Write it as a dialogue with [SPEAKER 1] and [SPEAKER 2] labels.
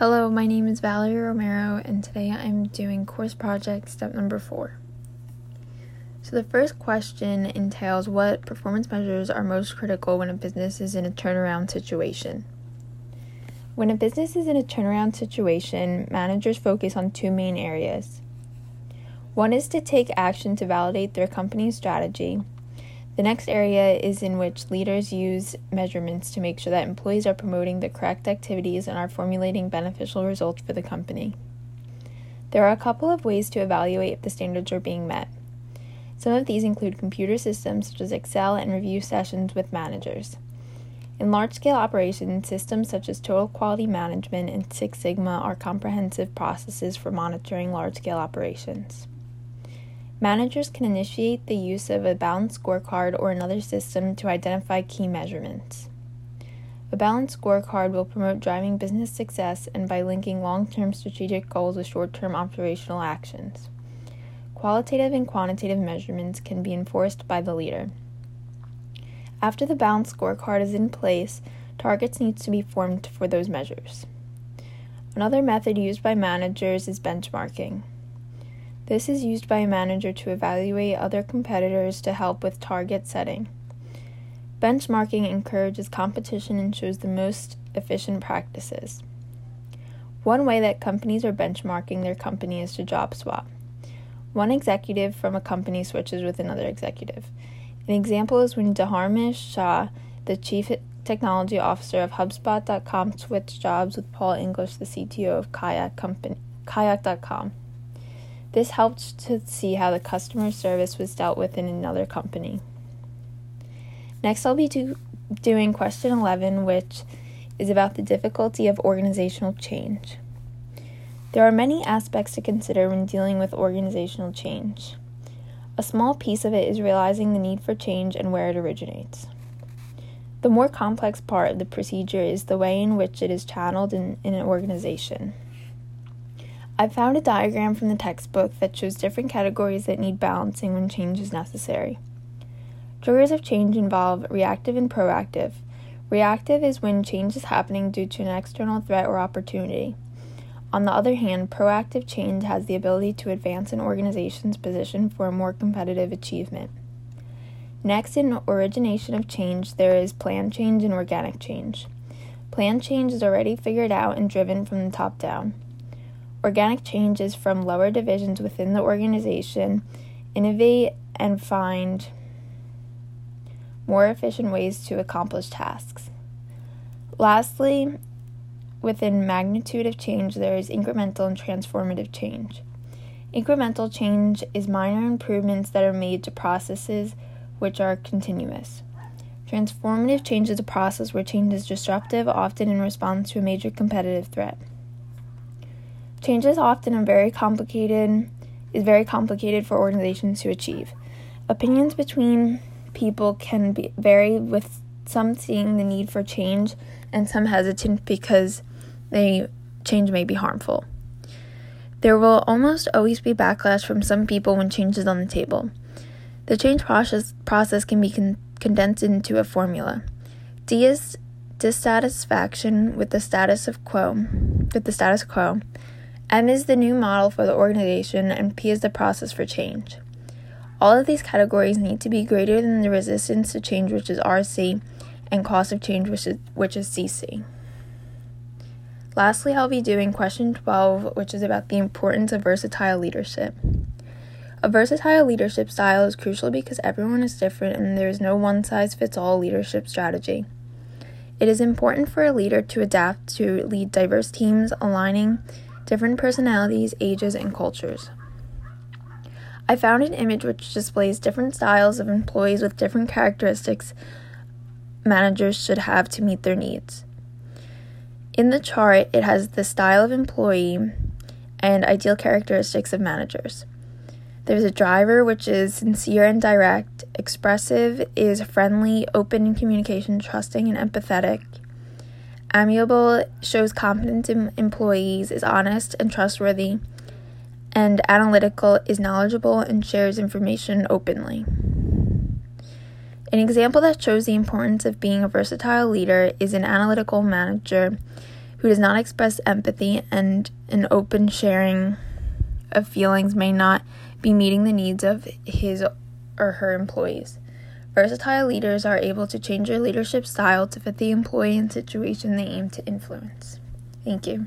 [SPEAKER 1] Hello, my name is Valerie Romero, and today I'm doing course project step number four. So, the first question entails what performance measures are most critical when a business is in a turnaround situation. When a business is in a turnaround situation, managers focus on two main areas. One is to take action to validate their company's strategy, the next area is in which leaders use measurements to make sure that employees are promoting the correct activities and are formulating beneficial results for the company. There are a couple of ways to evaluate if the standards are being met. Some of these include computer systems such as Excel and review sessions with managers. In large scale operations, systems such as Total Quality Management and Six Sigma are comprehensive processes for monitoring large scale operations. Managers can initiate the use of a balanced scorecard or another system to identify key measurements. A balanced scorecard will promote driving business success and by linking long term strategic goals with short term operational actions. Qualitative and quantitative measurements can be enforced by the leader. After the balanced scorecard is in place, targets need to be formed for those measures. Another method used by managers is benchmarking. This is used by a manager to evaluate other competitors to help with target setting. Benchmarking encourages competition and shows the most efficient practices. One way that companies are benchmarking their company is to job swap. One executive from a company switches with another executive. An example is when Dharmesh Shah, the chief technology officer of HubSpot.com, switched jobs with Paul English, the CTO of Kayak company, Kayak.com. This helped to see how the customer service was dealt with in another company. Next, I'll be do- doing question 11, which is about the difficulty of organizational change. There are many aspects to consider when dealing with organizational change. A small piece of it is realizing the need for change and where it originates. The more complex part of the procedure is the way in which it is channeled in, in an organization. I found a diagram from the textbook that shows different categories that need balancing when change is necessary. Triggers of change involve reactive and proactive. Reactive is when change is happening due to an external threat or opportunity. On the other hand, proactive change has the ability to advance an organization's position for a more competitive achievement. Next, in origination of change, there is plan change and organic change. Plan change is already figured out and driven from the top down. Organic changes from lower divisions within the organization innovate and find more efficient ways to accomplish tasks. Lastly, within magnitude of change, there is incremental and transformative change. Incremental change is minor improvements that are made to processes which are continuous. Transformative change is a process where change is disruptive, often in response to a major competitive threat. Change is often a very complicated is very complicated for organizations to achieve. Opinions between people can be, vary with some seeing the need for change and some hesitant because they change may be harmful. There will almost always be backlash from some people when change is on the table. The change process process can be con- condensed into a formula. D is dissatisfaction with the status of quo, with the status quo. M is the new model for the organization, and P is the process for change. All of these categories need to be greater than the resistance to change, which is RC, and cost of change, which is, which is CC. Lastly, I'll be doing question 12, which is about the importance of versatile leadership. A versatile leadership style is crucial because everyone is different and there is no one size fits all leadership strategy. It is important for a leader to adapt to lead diverse teams, aligning different personalities, ages, and cultures. I found an image which displays different styles of employees with different characteristics managers should have to meet their needs. In the chart, it has the style of employee and ideal characteristics of managers. There's a driver, which is sincere and direct. Expressive is friendly, open in communication, trusting, and empathetic. Amiable shows confidence in employees, is honest and trustworthy, and analytical is knowledgeable and shares information openly. An example that shows the importance of being a versatile leader is an analytical manager who does not express empathy and an open sharing of feelings may not be meeting the needs of his or her employees. Versatile leaders are able to change their leadership style to fit the employee and situation they aim to influence. Thank you.